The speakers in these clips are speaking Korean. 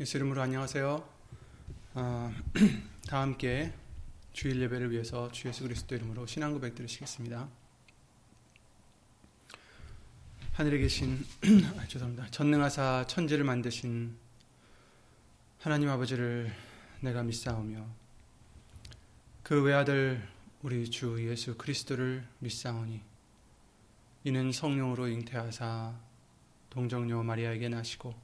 예수 이름으로 안녕하세요. 어, 다 함께 주일 예배를 위해서 주 예수 그리스도 이름으로 신앙 고백 드리시겠습니다. 하늘에 계신 아, 죄송합니다. 전능하사 천지를 만드신 하나님 아버지를 내가 믿사오며 그 외아들 우리 주 예수 그리스도를 믿사오니 이는 성령으로 잉태하사 동정녀 마리아에게 나시고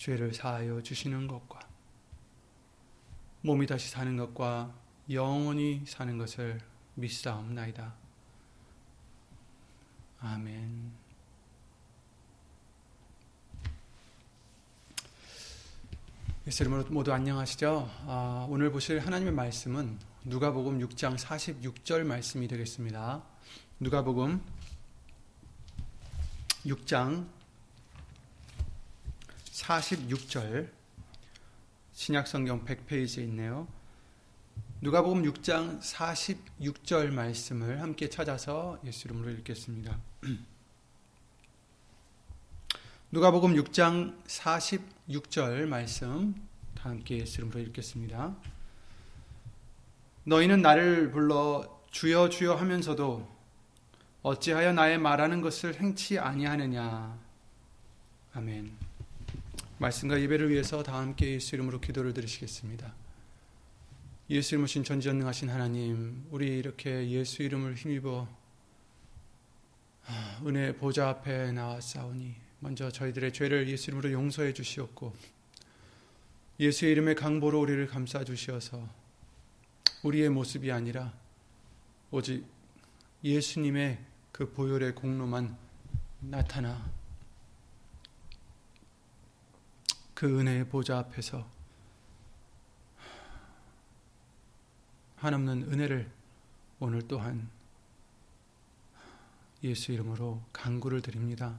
죄를 사하여 주시는 것과 몸이 다시 사는 것과 영원히 사는 것을 믿사옵나이다. 아멘. 예수 이름으로 모두 안녕하시죠? 아, 오늘 보실 하나님의 말씀은 누가복음 6장 46절 말씀이 되겠습니다. 누가복음 6장 46절 신약성경 100페이지에 있네요. 누가복음 6장 46절 말씀을 함께 찾아서 예수 이름으로 읽겠습니다. 누가복음 6장 46절 말씀 다 함께 예수 이름으로 읽겠습니다. 너희는 나를 불러 주여 주여 하면서도 어찌하여 나의 말하는 것을 행치 아니하느냐. 아멘. 말씀과 예배를 위해서 다 함께 예수 이름으로 기도를 드리시겠습니다. 예수 이름으로 신 전지전능하신 하나님, 우리 이렇게 예수 이름을 힘입어 아, 은혜 보좌 앞에 나왔사오니 먼저 저희들의 죄를 예수 이름으로 용서해 주시옵고 예수의 이름의 강보로 우리를 감싸 주시어서 우리의 모습이 아니라 오직 예수님의 그 보혈의 공로만 나타나 그 은혜의 보좌 앞에서 한없는 은혜를 오늘 또한 예수 이름으로 간구를 드립니다.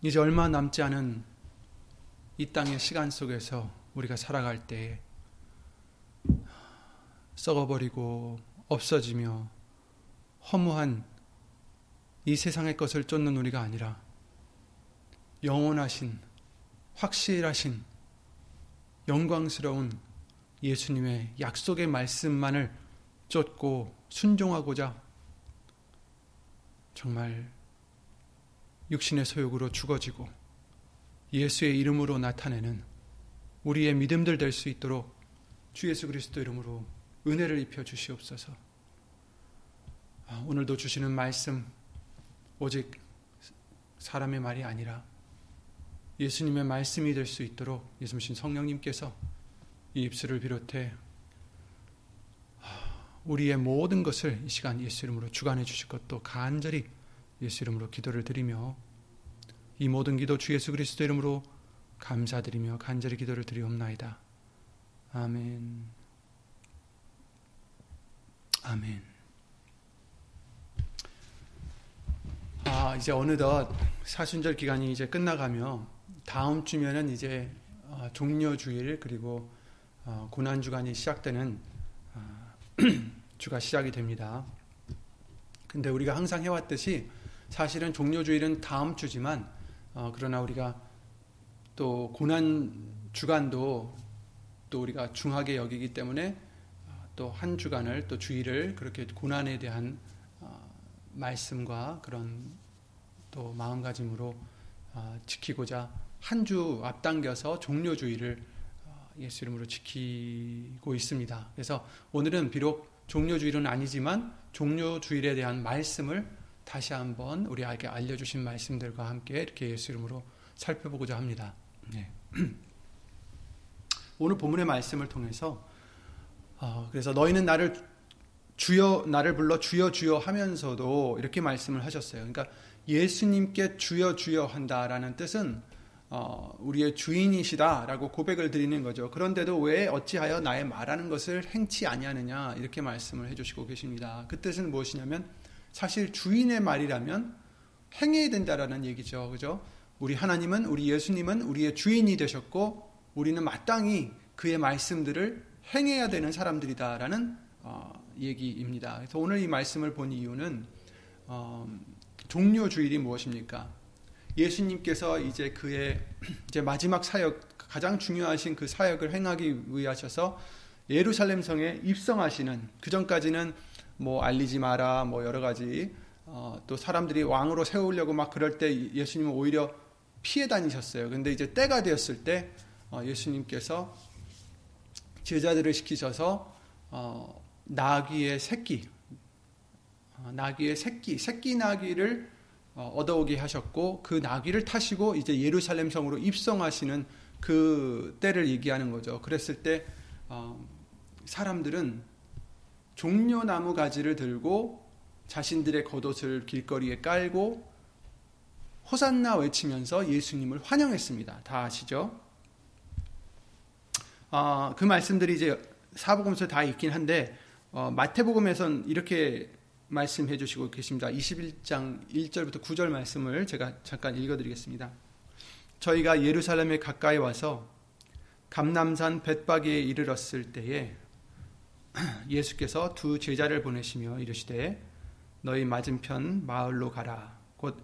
이제 얼마 남지 않은 이 땅의 시간 속에서 우리가 살아갈 때에 썩어버리고 없어지며 허무한 이 세상의 것을 쫓는 우리가 아니라 영원하신, 확실하신, 영광스러운 예수님의 약속의 말씀만을 쫓고 순종하고자 정말 육신의 소욕으로 죽어지고 예수의 이름으로 나타내는 우리의 믿음들 될 수 있도록 주 예수 그리스도 이름으로 은혜를 입혀 주시옵소서. 아, 오늘도 주시는 말씀 오직 사람의 말이 아니라 예수님의 말씀이 될 수 있도록 예수님 성령님께서 이 입술을 비롯해 우리의 모든 것을 이 시간 예수 이름으로 주관해 주실 것도 간절히 예수 이름으로 기도를 드리며 이 모든 기도 주 예수 그리스도 이름으로 감사드리며 간절히 기도를 드리옵나이다. 아멘. 아멘. 아, 이제 어느덧 사순절 기간이 이제 끝나가며 다음 주면은 이제 어, 종료주일 그리고 어, 고난 주간이 시작되는 어, 주가 시작이 됩니다. 근데 우리가 항상 해왔듯이 사실은 종료주일은 다음 주지만 그러나 우리가 또 고난 주간도 또 우리가 중하게 여기기 때문에 또 한 주간을 또 주일을 그렇게 고난에 대한 말씀과 그런 또 마음가짐으로 지키고자 한 주 앞당겨서 종료주의를 어, 예수 이름으로 지키고 있습니다. 그래서 오늘은 비록 종료주일은 아니지만 종료주일에 대한 말씀을 다시 한번 우리에게 알려주신 말씀들과 함께 이렇게 예수 이름으로 살펴보고자 합니다. 네. 오늘 본문의 말씀을 통해서 어, 그래서 너희는 나를 주여 나를 불러 주여 주여 하면서도 이렇게 말씀을 하셨어요. 그러니까 예수님께 주여 주여 한다라는 뜻은 어, 우리의 주인이시다라고 고백을 드리는 거죠. 그런데도 왜 어찌하여 나의 말하는 것을 행치 아니하느냐 이렇게 말씀을 해주시고 계십니다. 그 뜻은 무엇이냐면 사실 주인의 말이라면 행해야 된다라는 얘기죠. 그죠? 우리 하나님은 우리 예수님은 우리의 주인이 되셨고 우리는 마땅히 그의 말씀들을 행해야 되는 사람들이다라는 어, 얘기입니다. 그래서 오늘 이 말씀을 본 이유는 어, 종료 주일이 무엇입니까? 예수님께서 이제 그의 이제 마지막 사역 가장 중요하신 그 사역을 행하기 위하셔서 예루살렘 성에 입성하시는 그 전까지는 뭐 알리지 마라 뭐 여러 가지 어, 또 사람들이 왕으로 세우려고 막 그럴 때 예수님은 오히려 피해 다니셨어요. 근데 이제 때가 되었을 때 어, 예수님께서 제자들을 시키셔서 어, 나귀의 새끼, 어, 나귀의 새끼, 새끼 나귀를 어, 얻어오게 하셨고 그 나귀를 타시고 이제 예루살렘 성으로 입성하시는 그 때를 얘기하는 거죠. 그랬을 때 어, 사람들은 종려나무 가지를 들고 자신들의 겉옷을 길거리에 깔고 호산나 외치면서 예수님을 환영했습니다. 다 아시죠? 어, 그 말씀들이 이제 사복음서 다 있긴 한데 어, 마태복음에선 이렇게 말씀해 주시고 계십니다. 21장 1절부터 9절 말씀을 제가 잠깐 읽어 드리겠습니다. 저희가 예루살렘에 가까이 와서 감남산 벳바기에 이르렀을 때에 예수께서 두 제자를 보내시며 이르시되 너희 맞은편 마을로 가라 곧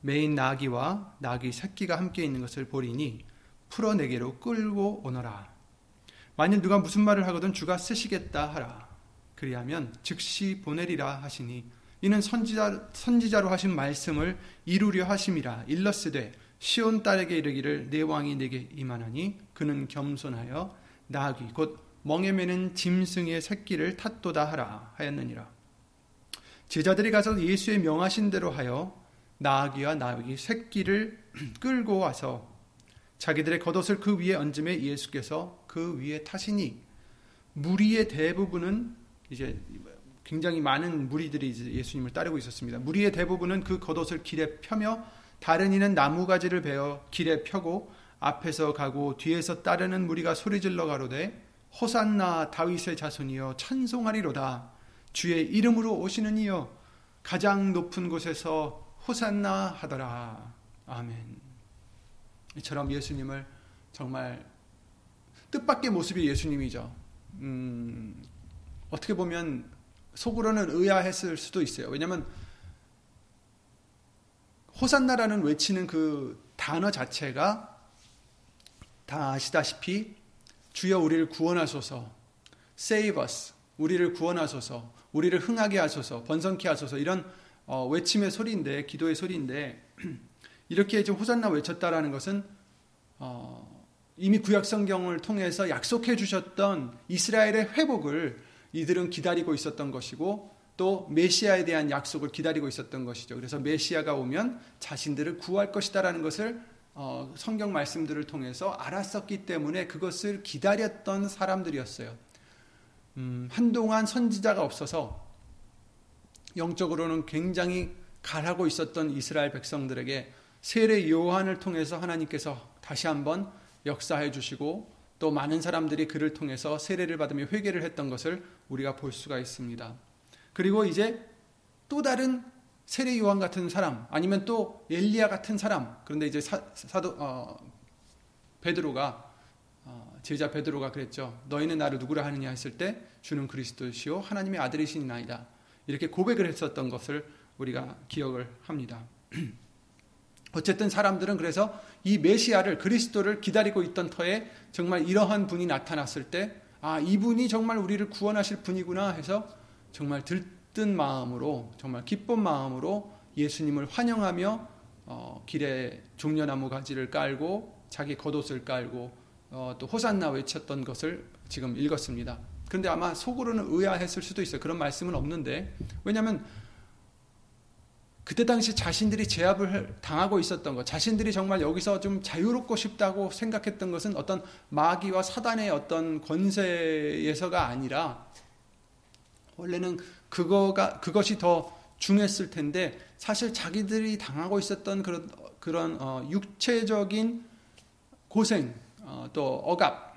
메인 나귀와 나귀 새끼가 함께 있는 것을 보리니 풀어 내게로 끌고 오너라 만일 누가 무슨 말을 하거든 주가 쓰시겠다 하라 그리하면 즉시 보내리라 하시니 이는 선지자, 선지자로 하신 말씀을 이루려 하심이라 일러스되 시온 딸에게 이르기를 내 왕이 내게 임하나니 그는 겸손하여 나귀 곧 멍에 매는 짐승의 새끼를 탓도다 하라 하였느니라. 제자들이 가서 예수의 명하신 대로 하여 나귀와 나귀 새끼를 끌고 와서 자기들의 겉옷을 그 위에 얹음에 예수께서 그 위에 타시니 무리의 대부분은 이제 굉장히 많은 무리들이 이제 예수님을 따르고 있었습니다. 무리의 대부분은 그 겉옷을 길에 펴며 다른 이는 나무 가지를 베어 길에 펴고 앞에서 가고 뒤에서 따르는 무리가 소리질러 가로되 호산나 다윗의 자손이여 찬송하리로다. 주의 이름으로 오시는 이여 가장 높은 곳에서 호산나 하더라. 아멘. 이처럼 예수님을 정말 뜻밖의 모습이 예수님이죠. 음, 어떻게 보면 속으로는 의아했을 수도 있어요. 왜냐하면 호산나라는 외치는 그 단어 자체가 다 아시다시피 주여 우리를 구원하소서, save us, 우리를 구원하소서, 우리를 흥하게 하소서, 번성케 하소서 이런 어, 외침의 소리인데 기도의 소리인데 이렇게 좀 호산나 외쳤다라는 것은 어, 이미 구약 성경을 통해서 약속해 주셨던 이스라엘의 회복을 이들은 기다리고 있었던 것이고 또 메시아에 대한 약속을 기다리고 있었던 것이죠. 그래서 메시아가 오면 자신들을 구할 것이다라는 것을 어, 성경 말씀들을 통해서 알았었기 때문에 그것을 기다렸던 사람들이었어요. 음, 한동안 선지자가 없어서 영적으로는 굉장히 갈하고 있었던 이스라엘 백성들에게 세례 요한을 통해서 하나님께서 다시 한번 역사해 주시고 또 많은 사람들이 그를 통해서 세례를 받으며 회개를 했던 것을 우리가 볼 수가 있습니다. 그리고 이제 또 다른 세례 요한 같은 사람 아니면 또 엘리야 같은 사람 그런데 이제 사, 도 어, 베드로가 어, 제자 베드로가 그랬죠. 너희는 나를 누구라 하느냐 했을 때 주는 그리스도시요 하나님의 아들이신 나이다. 이렇게 고백을 했었던 것을 우리가 기억을 합니다. 어쨌든 사람들은 그래서 이 메시아를 그리스도를 기다리고 있던 터에 정말 이러한 분이 나타났을 때 아, 이분이 정말 우리를 구원하실 분이구나 해서 정말 들뜬 마음으로 정말 기쁜 마음으로 예수님을 환영하며 어, 길에 종려나무 가지를 깔고 자기 겉옷을 깔고 어, 또 호산나 외쳤던 것을 지금 읽었습니다. 그런데 아마 속으로는 의아했을 수도 있어요. 그런 말씀은 없는데 왜냐하면 그때 당시 자신들이 제압을 당하고 있었던 것, 자신들이 정말 여기서 좀 자유롭고 싶다고 생각했던 것은 어떤 마귀와 사단의 어떤 권세에서가 아니라 원래는 그거가 그것이 더 중했을 텐데 사실 자기들이 당하고 있었던 그런 그런 어, 육체적인 고생 어, 또 억압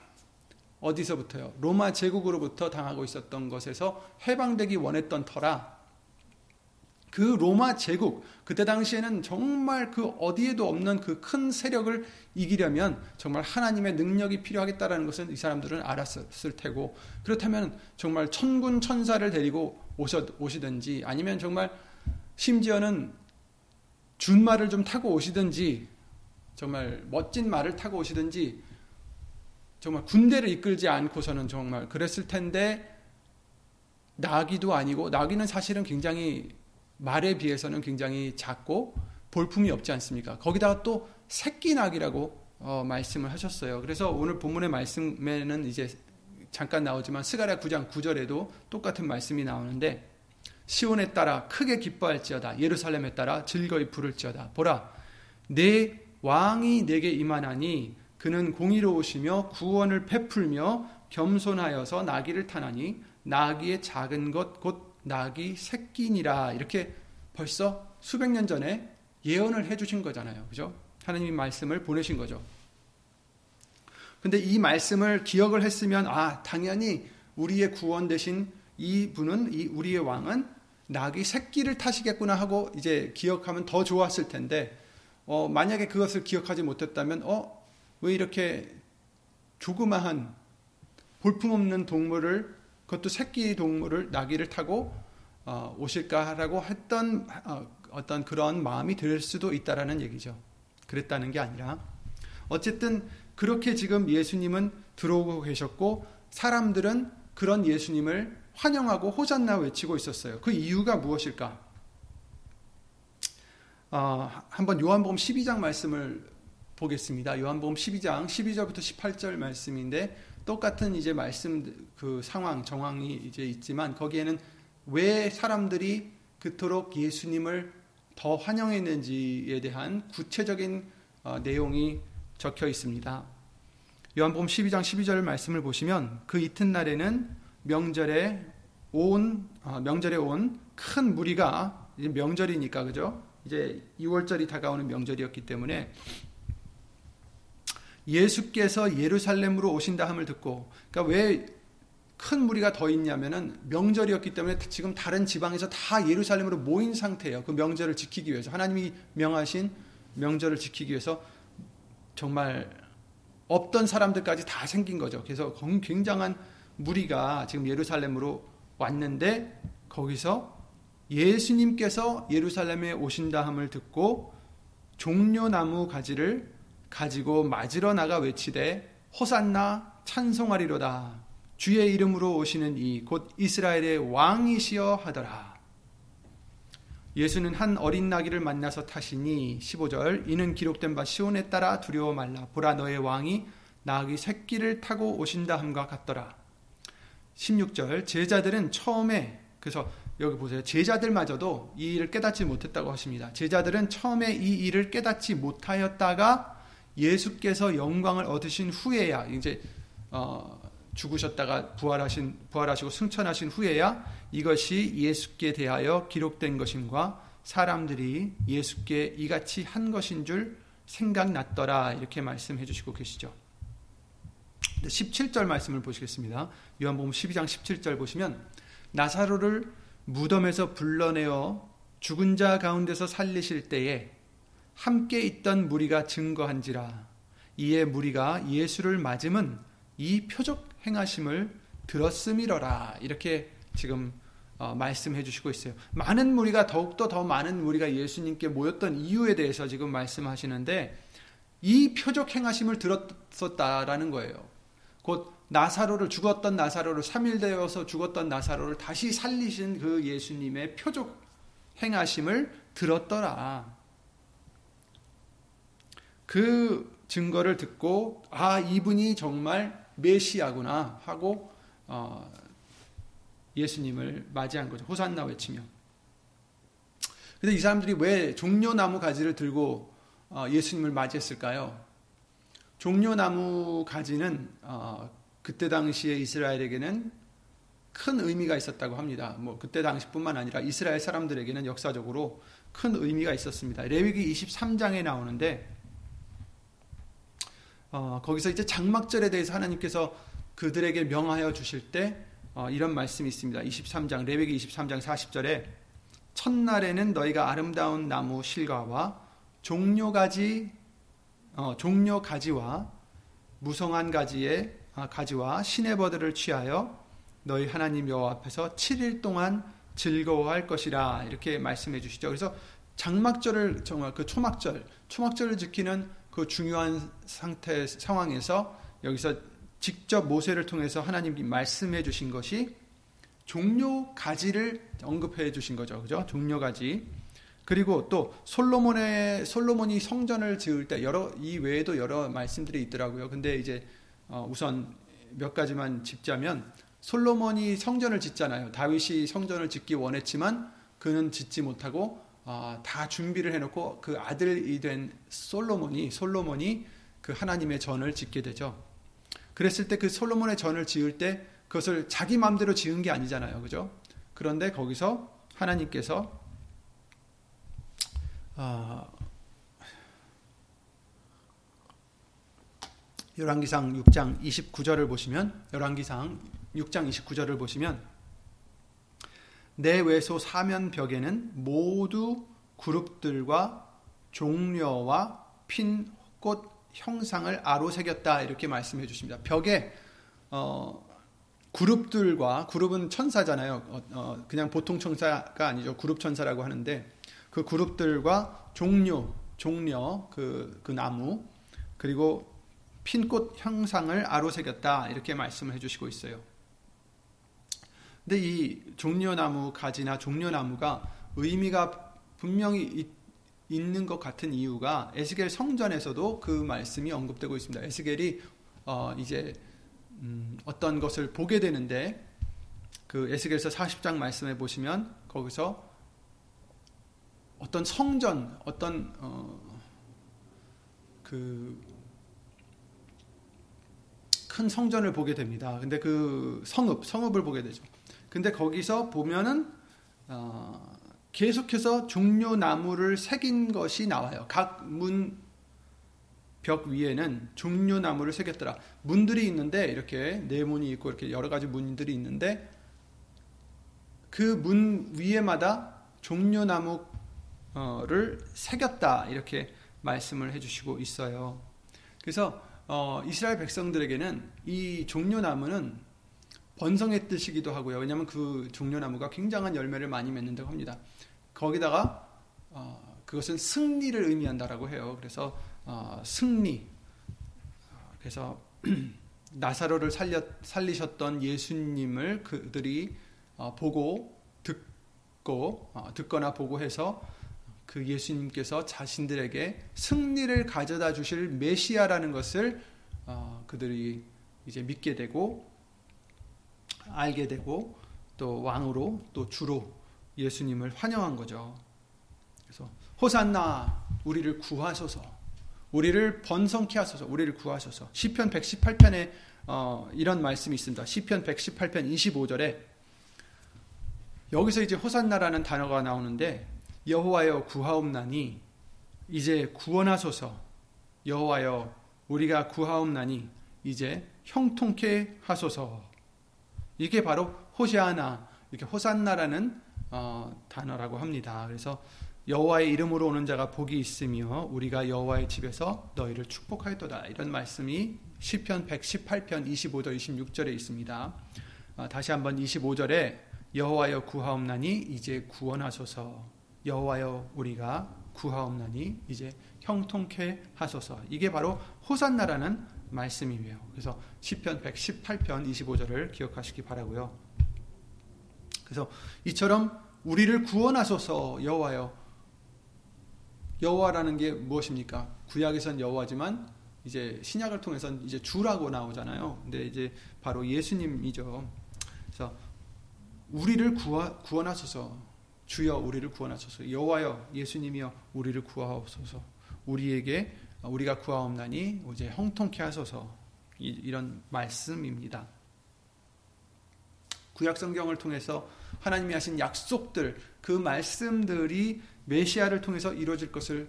어디서부터요? 로마 제국으로부터 당하고 있었던 것에서 해방되기 원했던 터라 그 로마 제국 그때 당시에는 정말 그 어디에도 없는 그 큰 세력을 이기려면 정말 하나님의 능력이 필요하겠다라는 것은 이 사람들은 알았을 테고 그렇다면 정말 천군 천사를 데리고 오시든지 아니면 정말 심지어는 준말을 좀 타고 오시든지 정말 멋진 말을 타고 오시든지 정말 군대를 이끌지 않고서는 정말 그랬을 텐데 나귀도 아니고 나귀는 사실은 굉장히 말에 비해서는 굉장히 작고 볼품이 없지 않습니까? 거기다가 또 새끼 낙이라고 어, 말씀을 하셨어요. 그래서 오늘 본문의 말씀에는 이제 잠깐 나오지만 스가랴 9장 9절에도 똑같은 말씀이 나오는데 시온에 따라 크게 기뻐할지어다 예루살렘에 따라 즐거이 부를지어다 보라 내 왕이 내게 임하나니 그는 공의로우시며 구원을 베풀며 겸손하여서 나귀를 타나니 나귀의 작은 것 곧 나귀 새끼니라 이렇게 벌써 수백 년 전에 예언을 해주신 거잖아요. 그죠? 하나님이 말씀을 보내신 거죠. 근데 이 말씀을 기억을 했으면 아 당연히 우리의 구원 되신 이 분은 이 우리의 왕은 낙이 새끼를 타시겠구나 하고 이제 기억하면 더 좋았을 텐데 어, 만약에 그것을 기억하지 못했다면 어 왜 이렇게 조그마한 볼품없는 동물을 그것도 새끼 동물을 나귀를 타고 어, 오실까라고 했던 어, 어떤 그런 마음이 들 수도 있다라는 얘기죠. 그랬다는 게 아니라 어쨌든 그렇게 지금 예수님은 들어오고 계셨고 사람들은 그런 예수님을 환영하고 호잔나 외치고 있었어요. 그 이유가 무엇일까? 어, 한번 요한복음 12장 말씀을 보겠습니다. 요한복음 12장 12절부터 18절 말씀인데 똑같은 이제 말씀 그 상황 정황이 이제 있지만 거기에는 왜 사람들이 그토록 예수님을 더 환영했는지에 대한 구체적인 어, 내용이 적혀 있습니다. 요한복음 12장 12절 말씀을 보시면 그 이튿날에는 명절에 온 어, 명절에 온 큰 무리가 명절이니까 그죠? 이제 2월절이 다가오는 명절이었기 때문에 예수께서 예루살렘으로 오신다 함을 듣고 그러니까 왜 큰 무리가 더 있냐면은 명절이었기 때문에 지금 다른 지방에서 다 예루살렘으로 모인 상태예요. 그 명절을 지키기 위해서 하나님이 명하신 명절을 지키기 위해서 정말 없던 사람들까지 다 생긴 거죠. 그래서 굉장한 무리가 지금 예루살렘으로 왔는데 거기서 예수님께서 예루살렘에 오신다 함을 듣고 종려나무 가지를 가지고 맞으러 나가 외치되 호산나 찬송하리로다 주의 이름으로 오시는 이 곧 이스라엘의 왕이시여 하더라 예수는 한 어린 나귀를 만나서 타시니 15절 이는 기록된 바 시온에 따라 두려워 말라 보라 너의 왕이 나귀 새끼를 타고 오신다 함과 같더라 16절 제자들은 처음에 그래서 여기 보세요. 제자들마저도 이 일을 깨닫지 못했다고 하십니다. 제자들은 처음에 이 일을 깨닫지 못하였다가 예수께서 영광을 얻으신 후에야 이제 어, 죽으셨다가 부활하신 부활하시고 승천하신 후에야 이것이 예수께 대하여 기록된 것임과 사람들이 예수께 이같이 한 것인 줄 생각났더라 이렇게 말씀해 주시고 계시죠. 17절 말씀을 보시겠습니다. 요한복음 12장 17절 보시면 나사로를 무덤에서 불러내어 죽은 자 가운데서 살리실 때에 함께 있던 무리가 증거한지라 이에 무리가 예수를 맞음은 이 표적 행하심을 들었음이러라 이렇게 지금 어, 말씀해 주시고 있어요. 많은 무리가 더욱더 더 많은 무리가 예수님께 모였던 이유에 대해서 지금 말씀하시는데 이 표적 행하심을 들었었다라는 거예요. 곧 나사로를 죽었던 나사로를 3일 되어서 죽었던 나사로를 다시 살리신 그 예수님의 표적 행하심을 들었더라. 그 증거를 듣고 아 이분이 정말 메시아구나 하고 어, 예수님을 맞이한 거죠. 호산나 외치며. 근데 이 사람들이 왜 종려나무 가지를 들고 어, 예수님을 맞이했을까요? 종려나무 가지는 어, 그때 당시에 이스라엘에게는 큰 의미가 있었다고 합니다. 뭐 그때 당시뿐만 아니라 이스라엘 사람들에게는 역사적으로 큰 의미가 있었습니다. 레위기 23장에 나오는데 어, 거기서 이제 장막절에 대해서 하나님께서 그들에게 명하여 주실 때 어, 이런 말씀이 있습니다. 23장 레위기 23장 40절에 첫날에는 너희가 아름다운 나무 실과와 종려가지 어, 종려 가지와 무성한 가지의 아, 가지와 시내버들을 취하여 너희 하나님 여호와 앞에서 7일 동안 즐거워할 것이라 이렇게 말씀해 주시죠. 그래서 장막절을 정말 그 초막절, 초막절을 지키는 그 중요한 상태 상황에서 여기서 직접 모세를 통해서 하나님이 말씀해 주신 것이 종료 가지를 언급해 주신 거죠. 그죠? 종료 가지. 그리고 또 솔로몬의 솔로몬이 성전을 지을 때 여러 이 외에도 여러 말씀들이 있더라고요. 근데 이제 어 우선 몇 가지만 짚자면 솔로몬이 성전을 짓잖아요. 다윗이 성전을 짓기 원했지만 그는 짓지 못하고 어, 다 준비를 해놓고 그 아들이 된 솔로몬이 솔로몬이 그 하나님의 전을 짓게 되죠. 그랬을 때 그 솔로몬의 전을 지을 때 그것을 자기 마음대로 지은 게 아니잖아요, 그죠? 그런데 거기서 하나님께서 어, 열왕기상 6장 29절을 보시면 열왕기상 6장 29절을 보시면 내 외소 사면 벽에는 모두 그룹들과 종려와 핀 꽃 형상을 아로 새겼다 이렇게 말씀해 주십니다. 벽에 어, 그룹들과 그룹은 천사잖아요. 어, 어, 그냥 보통 천사가 아니죠. 그룹 천사라고 하는데 그 그룹들과 종려, 종려 그, 그 나무 그리고 핀 꽃 형상을 아로 새겼다 이렇게 말씀을 해주시고 있어요. 근데 이 종려나무 가지나 종려나무가 의미가 분명히 있, 있는 것 같은 이유가 에스겔 성전에서도 그 말씀이 언급되고 있습니다. 에스겔이 어, 이제 음, 어떤 것을 보게 되는데 그 에스겔서 40장 말씀에 보시면 거기서 어떤 성전, 어떤 어, 그큰 성전을 보게 됩니다. 근데 그 성읍, 성읍을 보게 되죠. 근데 거기서 보면은 어, 계속해서 종려나무를 새긴 것이 나와요. 각 문 벽 위에는 종려나무를 새겼더라. 문들이 있는데 이렇게 네 문이 있고 이렇게 여러 가지 문들이 있는데 그 문 위에마다 종려나무를 새겼다 이렇게 말씀을 해주시고 있어요. 그래서 어, 이스라엘 백성들에게는 이 종려나무는 번성의 뜻이기도 하고요. 왜냐하면 그 종려나무가 굉장한 열매를 많이 맺는다고 합니다. 거기다가 어, 그것은 승리를 의미한다라고 해요. 그래서 어, 승리. 그래서 나사로를 살려, 살리셨던 예수님을 그들이 어, 보고 듣고 어, 듣거나 보고 해서 그 예수님께서 자신들에게 승리를 가져다 주실 메시아라는 것을 어, 그들이 이제 믿게 되고 알게 되고 또 왕으로 또 주로 예수님을 환영한 거죠. 그래서 호산나 우리를 구하소서. 우리를 번성케 하소서. 우리를 구하소서. 시편 118편에 어, 이런 말씀이 있습니다. 시편 118편 25절에 여기서 이제 호산나라는 단어가 나오는데 여호와여 구하옵나니 이제 구원하소서. 여호와여 우리가 구하옵나니 이제 형통케 하소서. 이게 바로 호시아나 이렇게 호산나라는 어, 단어라고 합니다. 그래서 여호와의 이름으로 오는 자가 복이 있으며 우리가 여호와의 집에서 너희를 축복하였도다. 이런 말씀이 시편 118편 25절 26절에 있습니다. 어, 다시 한번 25절에 여호와여 구하옵나니 이제 구원하소서. 여호와여 우리가 구하옵나니 이제 형통케 하소서. 이게 바로 호산나라는 말씀이에요. 그래서 시편 118편 25절을 기억하시기 바라고요. 그래서 이처럼 우리를 구원하소서 여호와여. 여호와라는 게 무엇입니까? 구약에선 여호와지만 이제 신약을 통해선 이제 주라고 나오잖아요. 근데 이제 바로 예수님이죠. 그래서 우리를 구하, 구원하소서. 주여 우리를 구원하소서. 여호와여 예수님이여 우리를 구하옵소서. 우리에게 우리가 구하옵나니 이제 형통케 하소서. 이런 말씀입니다. 구약 성경을 통해서 하나님이 하신 약속들, 그 말씀들이 메시아를 통해서 이루어질 것을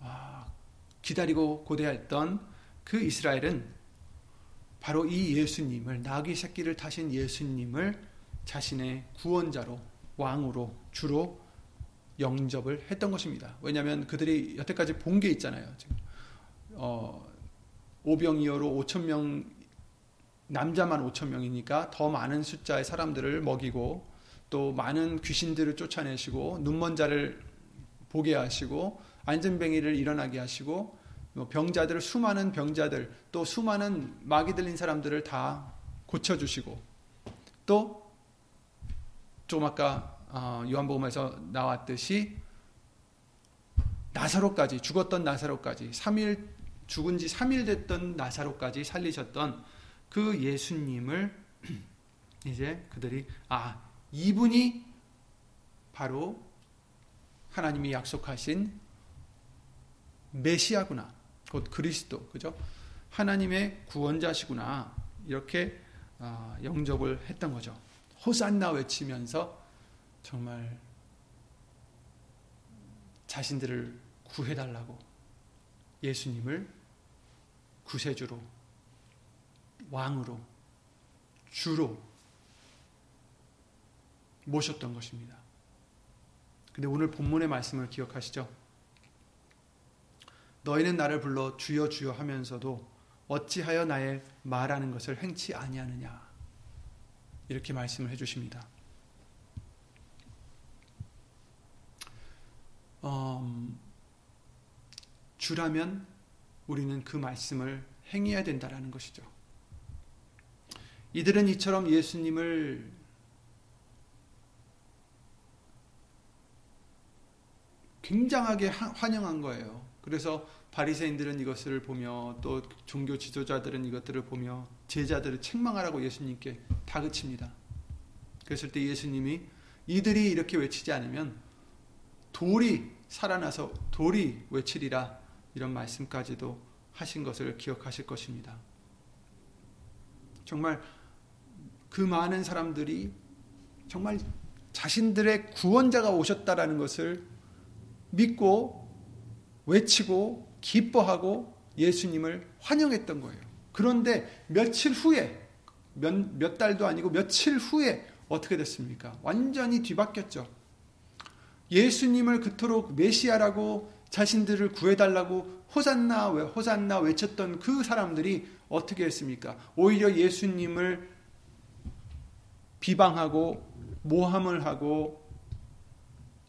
아, 기다리고 고대했던 그 이스라엘은 바로 이 예수님을 나귀 새끼를 타신 예수님을 자신의 구원자로 왕으로 주로 영접을 했던 것입니다. 왜냐하면 그들이 여태까지 본 게 있잖아요. 지금 어, 오병이어로 5천 명 남자만 5천 명이니까 더 많은 숫자의 사람들을 먹이고 또 많은 귀신들을 쫓아내시고 눈먼 자를 보게 하시고 안전뱅이를 일어나게 하시고 뭐 병자들 수많은 병자들 또 수많은 마귀 들린 사람들을 다 고쳐주시고 또 조금 아까 어, 요한복음에서 나왔듯이 나사로까지 죽었던 나사로까지 3일 죽은 지 3일 됐던 나사로까지 살리셨던 그 예수님을 이제 그들이 아 이분이 바로 하나님이 약속하신 메시아구나. 곧 그리스도 그죠? 하나님의 구원자시구나. 이렇게 아, 영접을 했던 거죠. 호산나 외치면서 정말 자신들을 구해달라고 예수님을 구세주로 왕으로 주로 모셨던 것입니다. 근데 오늘 본문의 말씀을 기억하시죠? 너희는 나를 불러 주여 주여 하면서도 어찌하여 나의 말하는 것을 행치 아니하느냐 이렇게 말씀을 해 주십니다. 음, 주라면 우리는 그 말씀을 행해야 된다라는 것이죠. 이들은 이처럼 예수님을 굉장하게 환영한 거예요. 그래서 바리새인들은 이것을 보며 또 종교 지도자들은 이것들을 보며 제자들을 책망하라고 예수님께 다그칩니다. 그랬을 때 예수님이 이들이 이렇게 외치지 않으면 돌이 살아나서 돌이 외치리라 이런 말씀까지도 하신 것을 기억하실 것입니다. 정말 그 많은 사람들이 정말 자신들의 구원자가 오셨다라는 것을 믿고 외치고 기뻐하고 예수님을 환영했던 거예요. 그런데 며칠 후에 몇, 몇 달도 아니고 며칠 후에 어떻게 됐습니까? 완전히 뒤바뀌었죠. 예수님을 그토록 메시아라고 자신들을 구해달라고 호산나 호산나 외쳤던 그 사람들이 어떻게 했습니까? 오히려 예수님을 비방하고 모함을 하고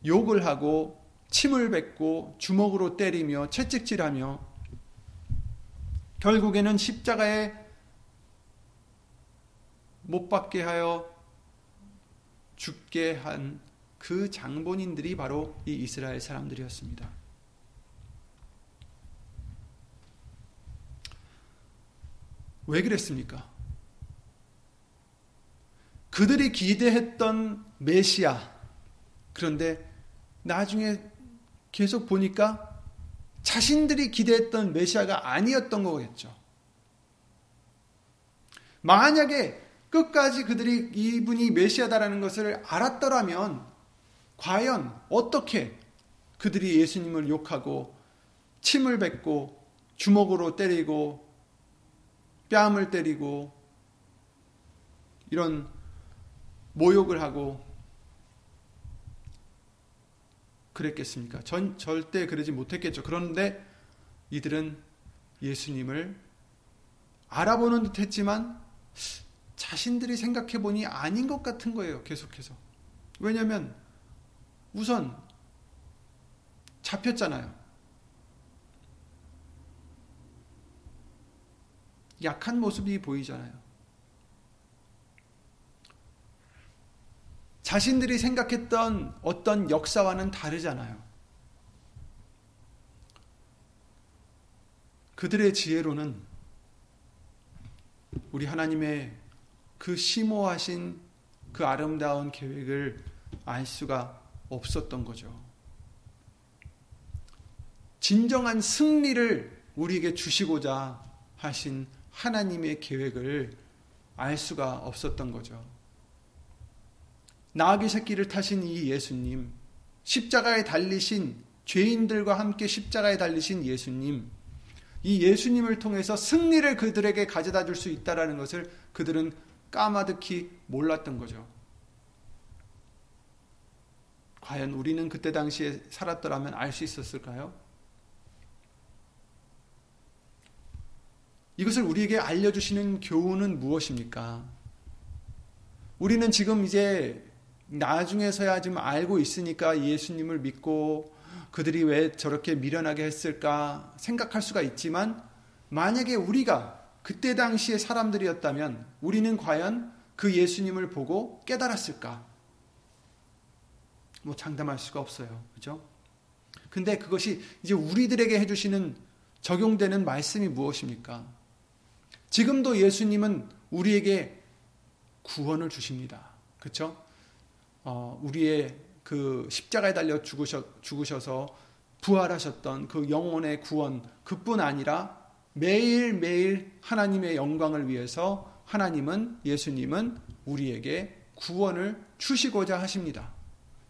욕을 하고 침을 뱉고 주먹으로 때리며 채찍질하며 결국에는 십자가에 못 박게 하여 죽게 한 그 장본인들이 바로 이 이스라엘 사람들이었습니다. 왜 그랬습니까? 그들이 기대했던 메시아. 그런데 나중에 계속 보니까 자신들이 기대했던 메시아가 아니었던 거겠죠. 만약에 끝까지 그들이 이분이 메시아다라는 것을 알았더라면 과연 어떻게 그들이 예수님을 욕하고 침을 뱉고 주먹으로 때리고 뺨을 때리고 이런 모욕을 하고 그랬겠습니까? 전 절대 그러지 못했겠죠. 그런데 이들은 예수님을 알아보는 듯 했지만 자신들이 생각해 보니 아닌 것 같은 거예요. 계속해서. 왜냐하면 우선 잡혔잖아요. 약한 모습이 보이잖아요. 자신들이 생각했던 어떤 역사와는 다르잖아요. 그들의 지혜로는 우리 하나님의 그 심오하신 그 아름다운 계획을 알 수가 없었던 거죠. 진정한 승리를 우리에게 주시고자 하신 하나님의 계획을 알 수가 없었던 거죠. 나귀 새끼를 타신 이 예수님, 십자가에 달리신 죄인들과 함께 십자가에 달리신 예수님, 이 예수님을 통해서 승리를 그들에게 가져다 줄 수 있다라는 것을 그들은 까마득히 몰랐던 거죠. 과연 우리는 그때 당시에 살았더라면 알 수 있었을까요? 이것을 우리에게 알려주시는 교훈은 무엇입니까? 우리는 지금 이제 나중에서야 지금 알고 있으니까 예수님을 믿고 그들이 왜 저렇게 미련하게 했을까 생각할 수가 있지만 만약에 우리가 그때 당시의 사람들이었다면 우리는 과연 그 예수님을 보고 깨달았을까? 뭐 장담할 수가 없어요. 그죠? 근데 그것이 이제 우리들에게 해주시는 적용되는 말씀이 무엇입니까? 지금도 예수님은 우리에게 구원을 주십니다. 그렇죠? 어, 우리의 그 십자가에 달려 죽으셔, 죽으셔서 부활하셨던 그 영혼의 구원 그뿐 아니라 매일매일 하나님의 영광을 위해서 하나님은 예수님은 우리에게 구원을 주시고자 하십니다.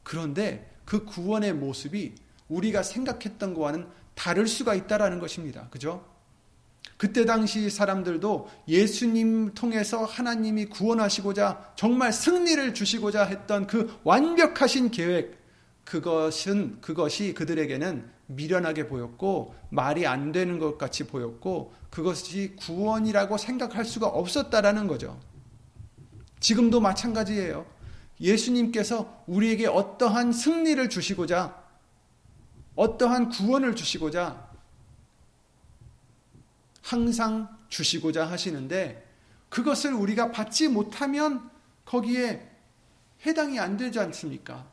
그런데 그 구원의 모습이 우리가 생각했던 것과는 다를 수가 있다라는 것입니다. 그죠? 그때 당시 사람들도 예수님 통해서 하나님이 구원하시고자 정말 승리를 주시고자 했던 그 완벽하신 계획 그것은 그것이 그들에게는 미련하게 보였고 말이 안 되는 것 같이 보였고 그것이 구원이라고 생각할 수가 없었다라는 거죠. 지금도 마찬가지예요. 예수님께서 우리에게 어떠한 승리를 주시고자 어떠한 구원을 주시고자 항상 주시고자 하시는데 그것을 우리가 받지 못하면 거기에 해당이 안 되지 않습니까?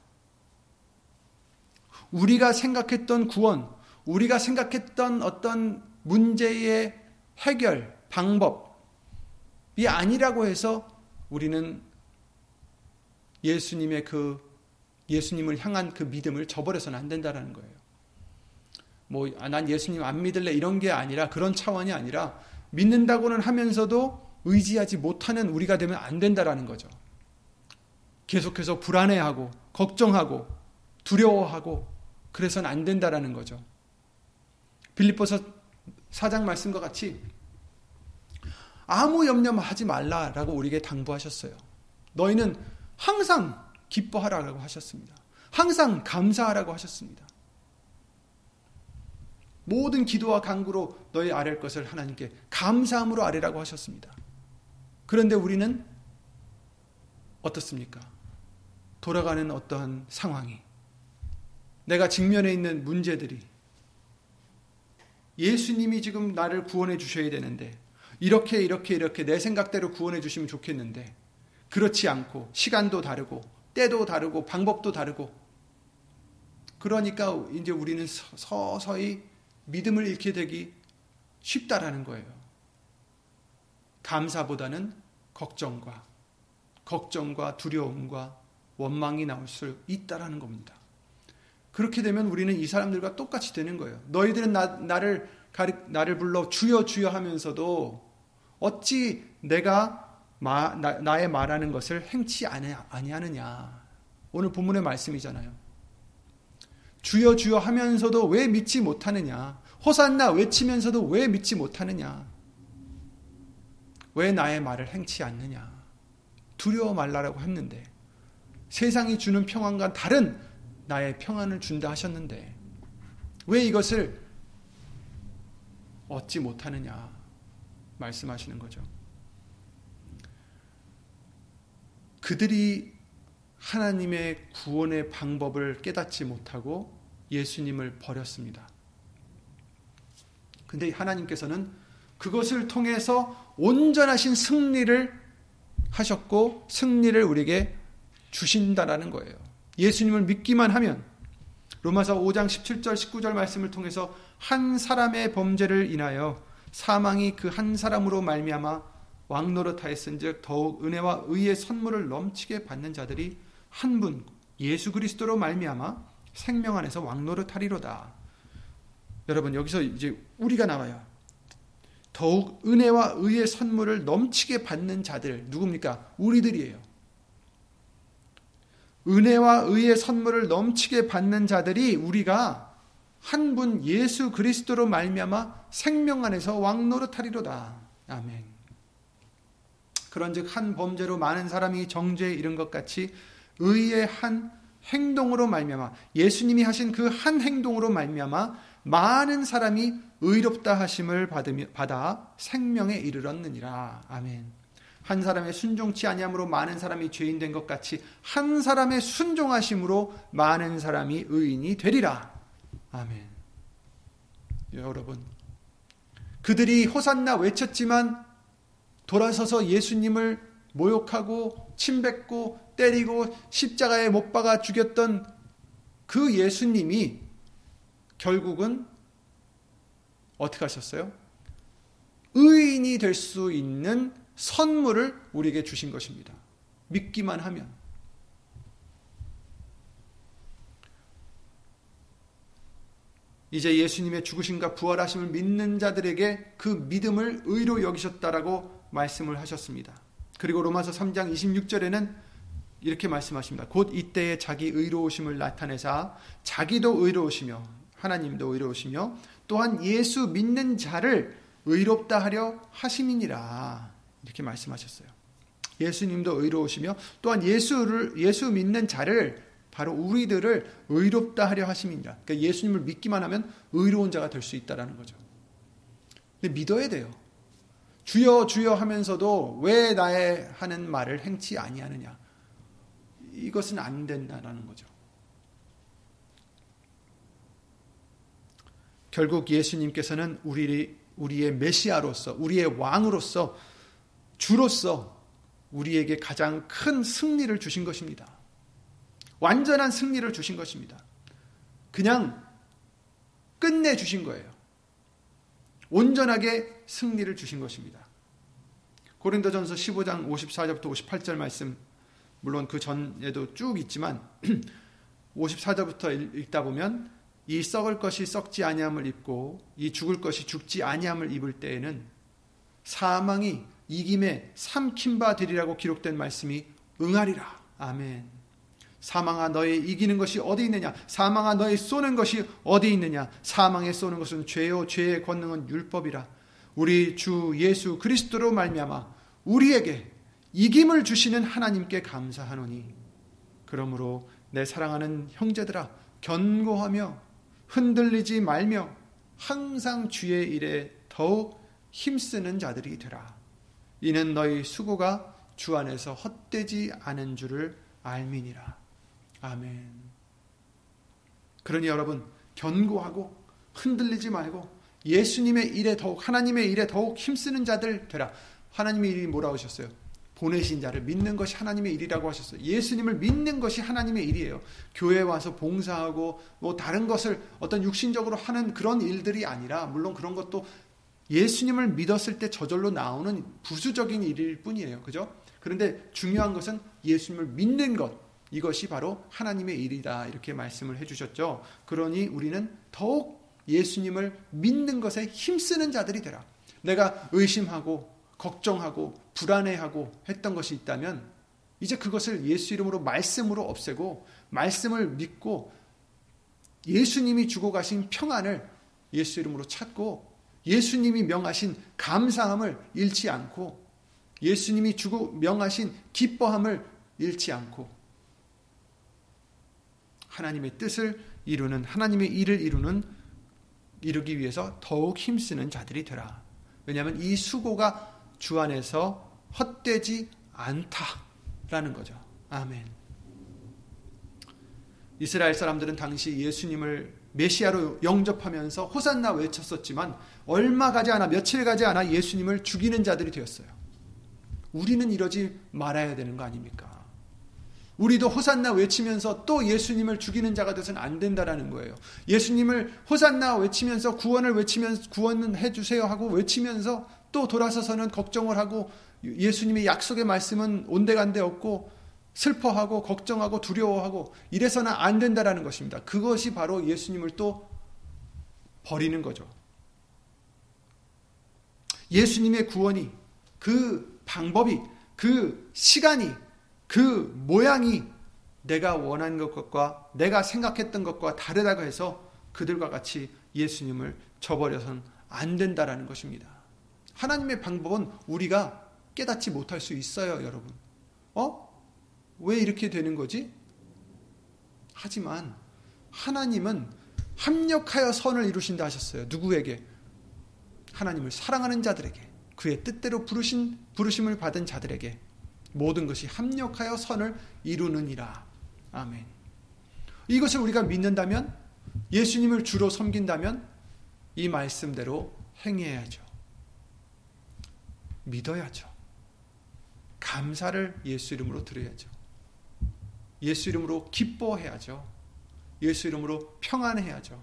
우리가 생각했던 구원, 우리가 생각했던 어떤 문제의 해결 방법이 아니라고 해서 우리는 예수님의 그 예수님을 향한 그 믿음을 저버려서는 안 된다라는 거예요. 뭐난 아, 예수님 안 믿을래 이런 게 아니라 그런 차원이 아니라 믿는다고는 하면서도 의지하지 못하는 우리가 되면 안 된다라는 거죠. 계속해서 불안해하고 걱정하고 두려워하고 그래서는 안 된다라는 거죠. 빌립보서 사장 말씀과 같이 아무 염려하지 말라라고 우리에게 당부하셨어요. 너희는 항상 기뻐하라고 하셨습니다. 항상 감사하라고 하셨습니다. 모든 기도와 간구로 너희 아랠 것을 하나님께 감사함으로 아뢰라고 하셨습니다. 그런데 우리는 어떻습니까? 돌아가는 어떠한 상황이 내가 직면해 있는 문제들이 예수님이 지금 나를 구원해 주셔야 되는데 이렇게 이렇게 이렇게 내 생각대로 구원해 주시면 좋겠는데 그렇지 않고 시간도 다르고 때도 다르고 방법도 다르고 그러니까 이제 우리는 서서히 믿음을 잃게 되기 쉽다라는 거예요. 감사보다는 걱정과 걱정과 두려움과 원망이 나올 수 있다라는 겁니다. 그렇게 되면 우리는 이 사람들과 똑같이 되는 거예요. 너희들은 나, 나를 가리, 나를 불러 주여 주여 하면서도 어찌 내가 마, 나, 의 말하는 것을 행치 아니하느냐. 오늘 본문의 말씀이잖아요. 주여 주여 하면서도 왜 믿지 못하느냐? 호산나 외치면서도 왜 믿지 못하느냐? 왜 나의 말을 행치 않느냐? 두려워 말라라고 했는데 세상이 주는 평안과 다른 나의 평안을 준다 하셨는데 왜 이것을 얻지 못하느냐 말씀하시는 거죠. 그들이 하나님의 구원의 방법을 깨닫지 못하고 예수님을 버렸습니다. 근데 하나님께서는 그것을 통해서 온전하신 승리를 하셨고 승리를 우리에게 주신다라는 거예요. 예수님을 믿기만 하면 로마서 5장 17절 19절 말씀을 통해서 한 사람의 범죄를 인하여 사망이 그 한 사람으로 말미암아 왕노릇하였은즉 더욱 은혜와 의의 선물을 넘치게 받는 자들이 한 분 예수 그리스도로 말미암아 생명 안에서 왕노릇하리로다. 여러분 여기서 이제 우리가 나와요. 더욱 은혜와 의의 선물을 넘치게 받는 자들 누굽니까? 우리들이에요. 은혜와 의의 선물을 넘치게 받는 자들이 우리가 한 분 예수 그리스도로 말미암아 생명 안에서 왕노릇하리로다. 아멘. 그런즉 한 범죄로 많은 사람이 정죄에 이른 것 같이 의의 한 행동으로 말미암아 예수님이 하신 그 한 행동으로 말미암아 많은 사람이 의롭다 하심을 받아 생명에 이르렀느니라. 아멘. 한 사람의 순종치 아니함으로 많은 사람이 죄인 된 것 같이 한 사람의 순종하심으로 많은 사람이 의인이 되리라. 아멘. 여러분, 그들이 호산나 외쳤지만 돌아서서 예수님을 모욕하고 침뱉고 때리고 십자가에 못 박아 죽였던 그 예수님이 결국은 어떻게 하셨어요? 의인이 될 수 있는 선물을 우리에게 주신 것입니다. 믿기만 하면. 이제 예수님의 죽으심과 부활하심을 믿는 자들에게 그 믿음을 의로 여기셨다라고 말씀을 하셨습니다. 그리고 로마서 3장 26절에는 이렇게 말씀하십니다. 곧 이때에 자기 의로우심을 나타내사 자기도 의로우시며 하나님도 의로우시며 또한 예수 믿는 자를 의롭다 하려 하심이니라. 이렇게 말씀하셨어요. 예수님도 의로우시며 또한 예수를 예수 믿는 자를 바로 우리들을 의롭다 하려 하심이니라. 그러니까 예수님을 믿기만 하면 의로운 자가 될 수 있다라는 거죠. 근데 믿어야 돼요. 주여 주여 하면서도 왜 나의 하는 말을 행치 아니하느냐? 이것은 안 된다라는 거죠. 결국 예수님께서는 우리, 우리의 메시아로서, 우리의 왕으로서, 주로서 우리에게 가장 큰 승리를 주신 것입니다. 완전한 승리를 주신 것입니다. 그냥 끝내 주신 거예요. 온전하게 승리를 주신 것입니다. 고린도전서 15장 54절부터 58절 말씀 물론 그 전에도 쭉 있지만 54절부터 읽다 보면 이 썩을 것이 썩지 아니함을 입고 이 죽을 것이 죽지 아니함을 입을 때에는 사망이 이김에 삼킨 바 되리라고 기록된 말씀이 응하리라. 아멘. 사망아 너의 이기는 것이 어디 있느냐? 사망아 너의 쏘는 것이 어디 있느냐? 사망에 쏘는 것은 죄요 죄의 권능은 율법이라. 우리 주 예수 그리스도로 말미암아 우리에게 이김을 주시는 하나님께 감사하노니 그러므로 내 사랑하는 형제들아 견고하며 흔들리지 말며 항상 주의 일에 더욱 힘쓰는 자들이 되라. 이는 너희 수고가 주 안에서 헛되지 않은 줄을 알미니라. 아멘. 그러니 여러분 견고하고 흔들리지 말고 예수님의 일에 더욱 하나님의 일에 더욱 힘쓰는 자들 되라. 하나님의 일이 뭐라고 하셨어요? 보내신 자를 믿는 것이 하나님의 일이라고 하셨어요. 예수님을 믿는 것이 하나님의 일이에요. 교회 와서 봉사하고 뭐 다른 것을 어떤 육신적으로 하는 그런 일들이 아니라 물론 그런 것도 예수님을 믿었을 때 저절로 나오는 부수적인 일일 뿐이에요. 그죠? 그런데 중요한 것은 예수님을 믿는 것. 이것이 바로 하나님의 일이다. 이렇게 말씀을 해 주셨죠. 그러니 우리는 더욱 예수님을 믿는 것에 힘쓰는 자들이 되라. 내가 의심하고 걱정하고 불안해하고 했던 것이 있다면 이제 그것을 예수 이름으로 말씀으로 없애고 말씀을 믿고 예수님이 주고 가신 평안을 예수 이름으로 찾고 예수님이 명하신 감사함을 잃지 않고 예수님이 주고 명하신 기뻐함을 잃지 않고 하나님의 뜻을 이루는 하나님의 일을 이루는 이루기 위해서 더욱 힘쓰는 자들이 되라. 왜냐하면 이 수고가 주 안에서 헛되지 않다라는 거죠. 아멘. 이스라엘 사람들은 당시 예수님을 메시아로 영접하면서 호산나 외쳤었지만 얼마 가지 않아 며칠 가지 않아 예수님을 죽이는 자들이 되었어요. 우리는 이러지 말아야 되는 거 아닙니까? 우리도 호산나 외치면서 또 예수님을 죽이는 자가 돼서는 안 된다라는 거예요. 예수님을 호산나 외치면서 구원을 외치면서 구원은 해 주세요 하고 외치면서 또 돌아서서는 걱정을 하고 예수님의 약속의 말씀은 온데간데 없고 슬퍼하고 걱정하고 두려워하고 이래서는 안 된다라는 것입니다. 그것이 바로 예수님을 또 버리는 거죠. 예수님의 구원이 그 방법이 그 시간이 그 모양이 내가 원한 것과 내가 생각했던 것과 다르다고 해서 그들과 같이 예수님을 저버려선 안 된다라는 것입니다. 하나님의 방법은 우리가 깨닫지 못할 수 있어요, 여러분. 어? 왜 이렇게 되는 거지? 하지만 하나님은 합력하여 선을 이루신다 하셨어요. 누구에게? 하나님을 사랑하는 자들에게. 그의 뜻대로 부르신 부르심을 받은 자들에게 모든 것이 합력하여 선을 이루느니라. 아멘. 이것을 우리가 믿는다면 예수님을 주로 섬긴다면 이 말씀대로 행해야죠. 믿어야죠. 감사를 예수 이름으로 드려야죠. 예수 이름으로 기뻐해야죠. 예수 이름으로 평안해야죠.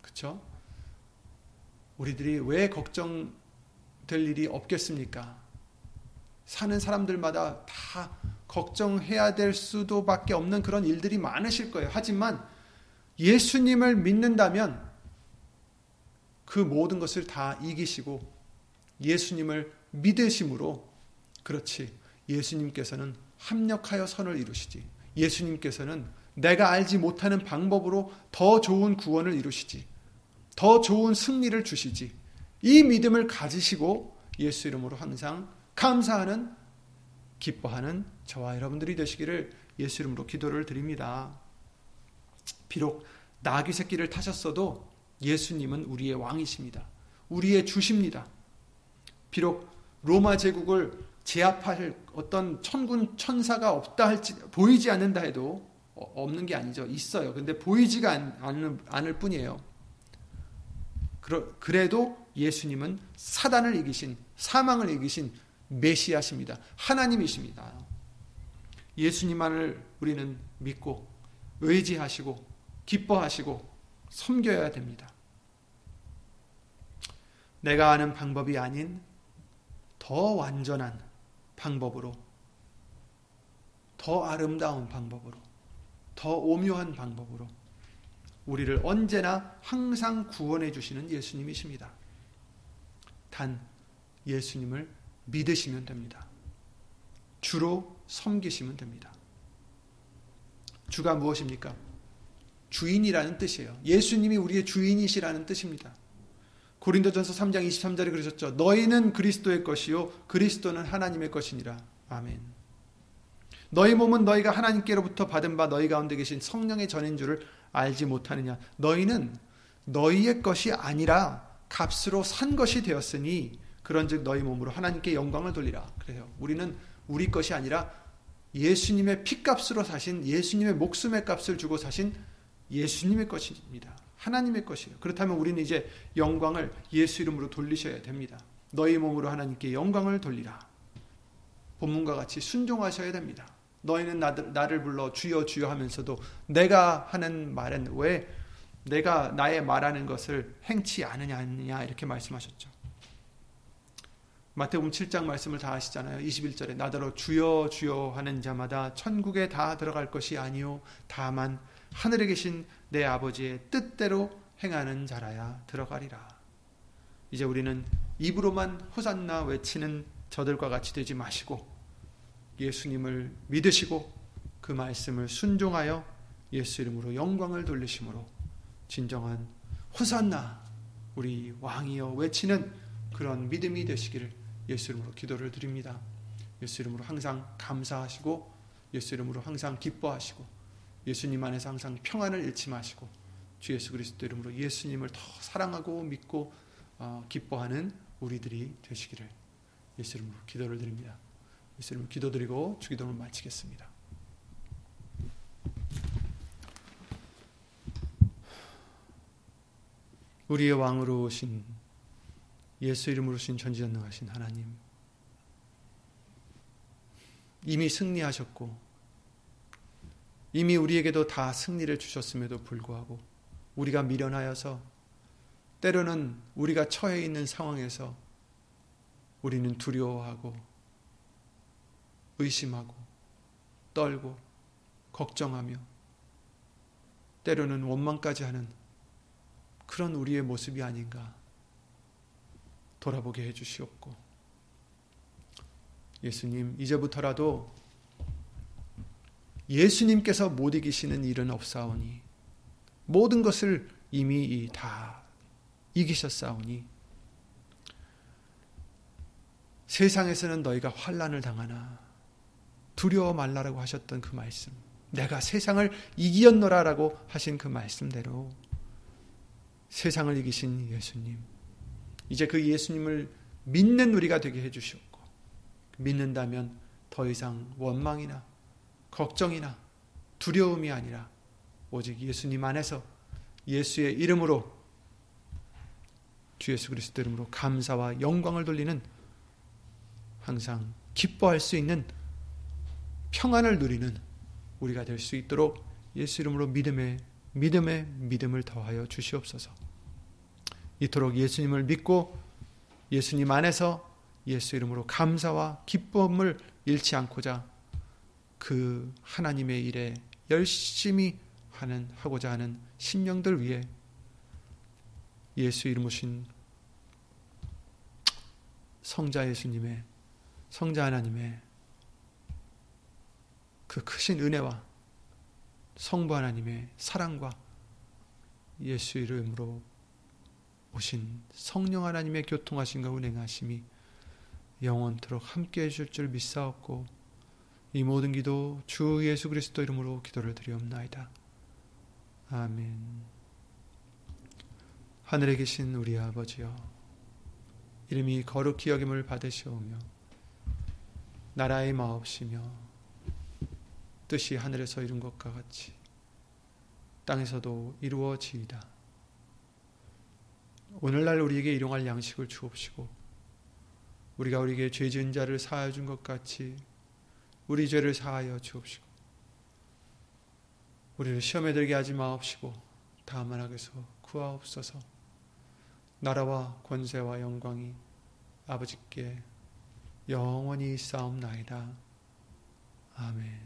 그렇죠? 우리들이 왜 걱정될 일이 없겠습니까? 사는 사람들마다 다 걱정해야 될 수도밖에 없는 그런 일들이 많으실 거예요. 하지만 예수님을 믿는다면 그 모든 것을 다 이기시고 예수님을 믿으심으로 그렇지 예수님께서는 합력하여 선을 이루시지 예수님께서는 내가 알지 못하는 방법으로 더 좋은 구원을 이루시지 더 좋은 승리를 주시지 이 믿음을 가지시고 예수 이름으로 항상 감사하는 기뻐하는 저와 여러분들이 되시기를 예수 이름으로 기도를 드립니다. 비록 나귀 새끼를 타셨어도 예수님은 우리의 왕이십니다. 우리의 주십니다. 비록 로마 제국을 제압할 어떤 천군 천사가 없다 할지 보이지 않는다 해도 없는 게 아니죠. 있어요. 근데 보이지가 않는, 않을 뿐이에요. 그래도 예수님은 사단을 이기신 사망을 이기신 메시아십니다. 하나님이십니다. 예수님만을 우리는 믿고 의지하시고 기뻐하시고 섬겨야 됩니다. 내가 아는 방법이 아닌 더 완전한 방법으로, 더 아름다운 방법으로, 더 오묘한 방법으로 우리를 언제나 항상 구원해 주시는 예수님이십니다. 단 예수님을 믿으시면 됩니다. 주로 섬기시면 됩니다. 주가 무엇입니까? 주인이라는 뜻이에요. 예수님이 우리의 주인이시라는 뜻입니다. 고린도전서 3장 23절에 그러셨죠. 너희는 그리스도의 것이요 그리스도는 하나님의 것이니라. 아멘. 너희 몸은 너희가 하나님께로부터 받은 바 너희 가운데 계신 성령의 전인 줄을 알지 못하느냐. 너희는 너희의 것이 아니라 값으로 산 것이 되었으니 그런즉 너희 몸으로 하나님께 영광을 돌리라. 그래요. 우리는 우리 것이 아니라 예수님의 피값으로 사신 예수님의 목숨의 값을 주고 사신 예수님의 것입니다. 하나님의 것이에요. 그렇다면 우리는 이제 영광을 예수 이름으로 돌리셔야 됩니다. 너희 몸으로 하나님께 영광을 돌리라. 본문과 같이 순종하셔야 됩니다. 너희는 나를, 불러 주여 주여 하면서도 내가 하는 말은 왜 내가 나의 말하는 것을 행치 않느냐 이렇게 말씀하셨죠. 마태복음 7장 말씀을 다 아시잖아요. 21절에 나더러 주여 주여 하는 자마다 천국에 다 들어갈 것이 아니요 다만 하늘에 계신 내 아버지의 뜻대로 행하는 자라야 들어가리라. 이제 우리는 입으로만 호산나 외치는 저들과 같이 되지 마시고 예수님을 믿으시고 그 말씀을 순종하여 예수 이름으로 영광을 돌리심으로 진정한 호산나 우리 왕이여 외치는 그런 믿음이 되시기를 예수 이름으로 기도를 드립니다. 예수 이름으로 항상 감사하시고 예수 이름으로 항상 기뻐하시고 예수님 안에서 항상 평안을 잃지 마시고 주 예수 그리스도 이름으로 예수님을 더 사랑하고 믿고 어, 기뻐하는 우리들이 되시기를 예수 이름으로 기도를 드립니다. 예수 이름으로 기도드리고 주기도를 마치겠습니다. 우리의 왕으로 오신 예수 이름으로 오신 전지전능하신 하나님 이미 승리하셨고 이미 우리에게도 다 승리를 주셨음에도 불구하고 우리가 미련하여서 때로는 우리가 처해 있는 상황에서 우리는 두려워하고 의심하고 떨고 걱정하며 때로는 원망까지 하는 그런 우리의 모습이 아닌가 돌아보게 해주시옵고. 예수님 이제부터라도 예수님께서 못 이기시는 일은 없사오니 모든 것을 이미 다 이기셨사오니 세상에서는 너희가 환란을 당하나 두려워 말라라고 하셨던 그 말씀 내가 세상을 이기었노라라고 하신 그 말씀대로 세상을 이기신 예수님 이제 그 예수님을 믿는 우리가 되게 해주셨고 믿는다면 더 이상 원망이나 걱정이나 두려움이 아니라 오직 예수님 안에서 예수의 이름으로 주 예수 그리스도 이름으로 감사와 영광을 돌리는 항상 기뻐할 수 있는 평안을 누리는 우리가 될 수 있도록 예수 이름으로 믿음의 믿음의 믿음을 더하여 주시옵소서. 이토록 예수님을 믿고 예수님 안에서 예수 이름으로 감사와 기쁨을 잃지 않고자 그 하나님의 일에 열심히 하는 하고자 하는 신령들 위해 예수 이름 오신 성자 예수님의 성자 하나님의 그 크신 은혜와 성부 하나님의 사랑과 예수 이름으로 오신 성령 하나님의 교통하심과 운행하심이 영원토록 함께 해줄 줄 믿사옵고 이 모든 기도 주 예수 그리스도 이름으로 기도를 드리옵나이다. 아멘. 하늘에 계신 우리 아버지여 이름이 거룩히 여김을 받으시오며 나라의 마옵시며 뜻이 하늘에서 이룬 것과 같이 땅에서도 이루어지이다. 오늘날 우리에게 일용할 양식을 주옵시고 우리가 우리에게 죄 지은 자를 사하여 준 것 같이 우리 죄를 사하여 주옵시고 우리를 시험에 들게 하지 마옵시고 다만 악에서 구하옵소서. 나라와 권세와 영광이 아버지께 영원히 싸움나이다. 아멘.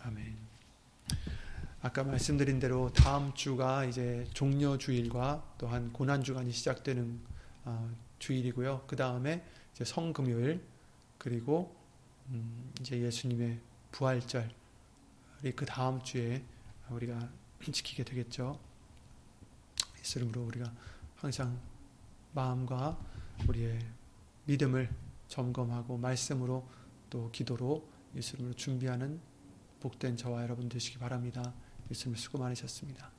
아멘. 아까 말씀드린 대로 다음 주가 이제 종려 주일과 또한 고난 주간이 시작되는 어, 주일이고요. 그 다음에 이제 성금요일 그리고 음, 이제 예수님의 부활절이 그 다음 주에 우리가 지키게 되겠죠. 예수 이름으로 우리가 항상 마음과 우리의 믿음을 점검하고 말씀으로 또 기도로 예수 이름으로 준비하는 복된 저와 여러분 되시기 바랍니다. 예수님 수고 많으셨습니다.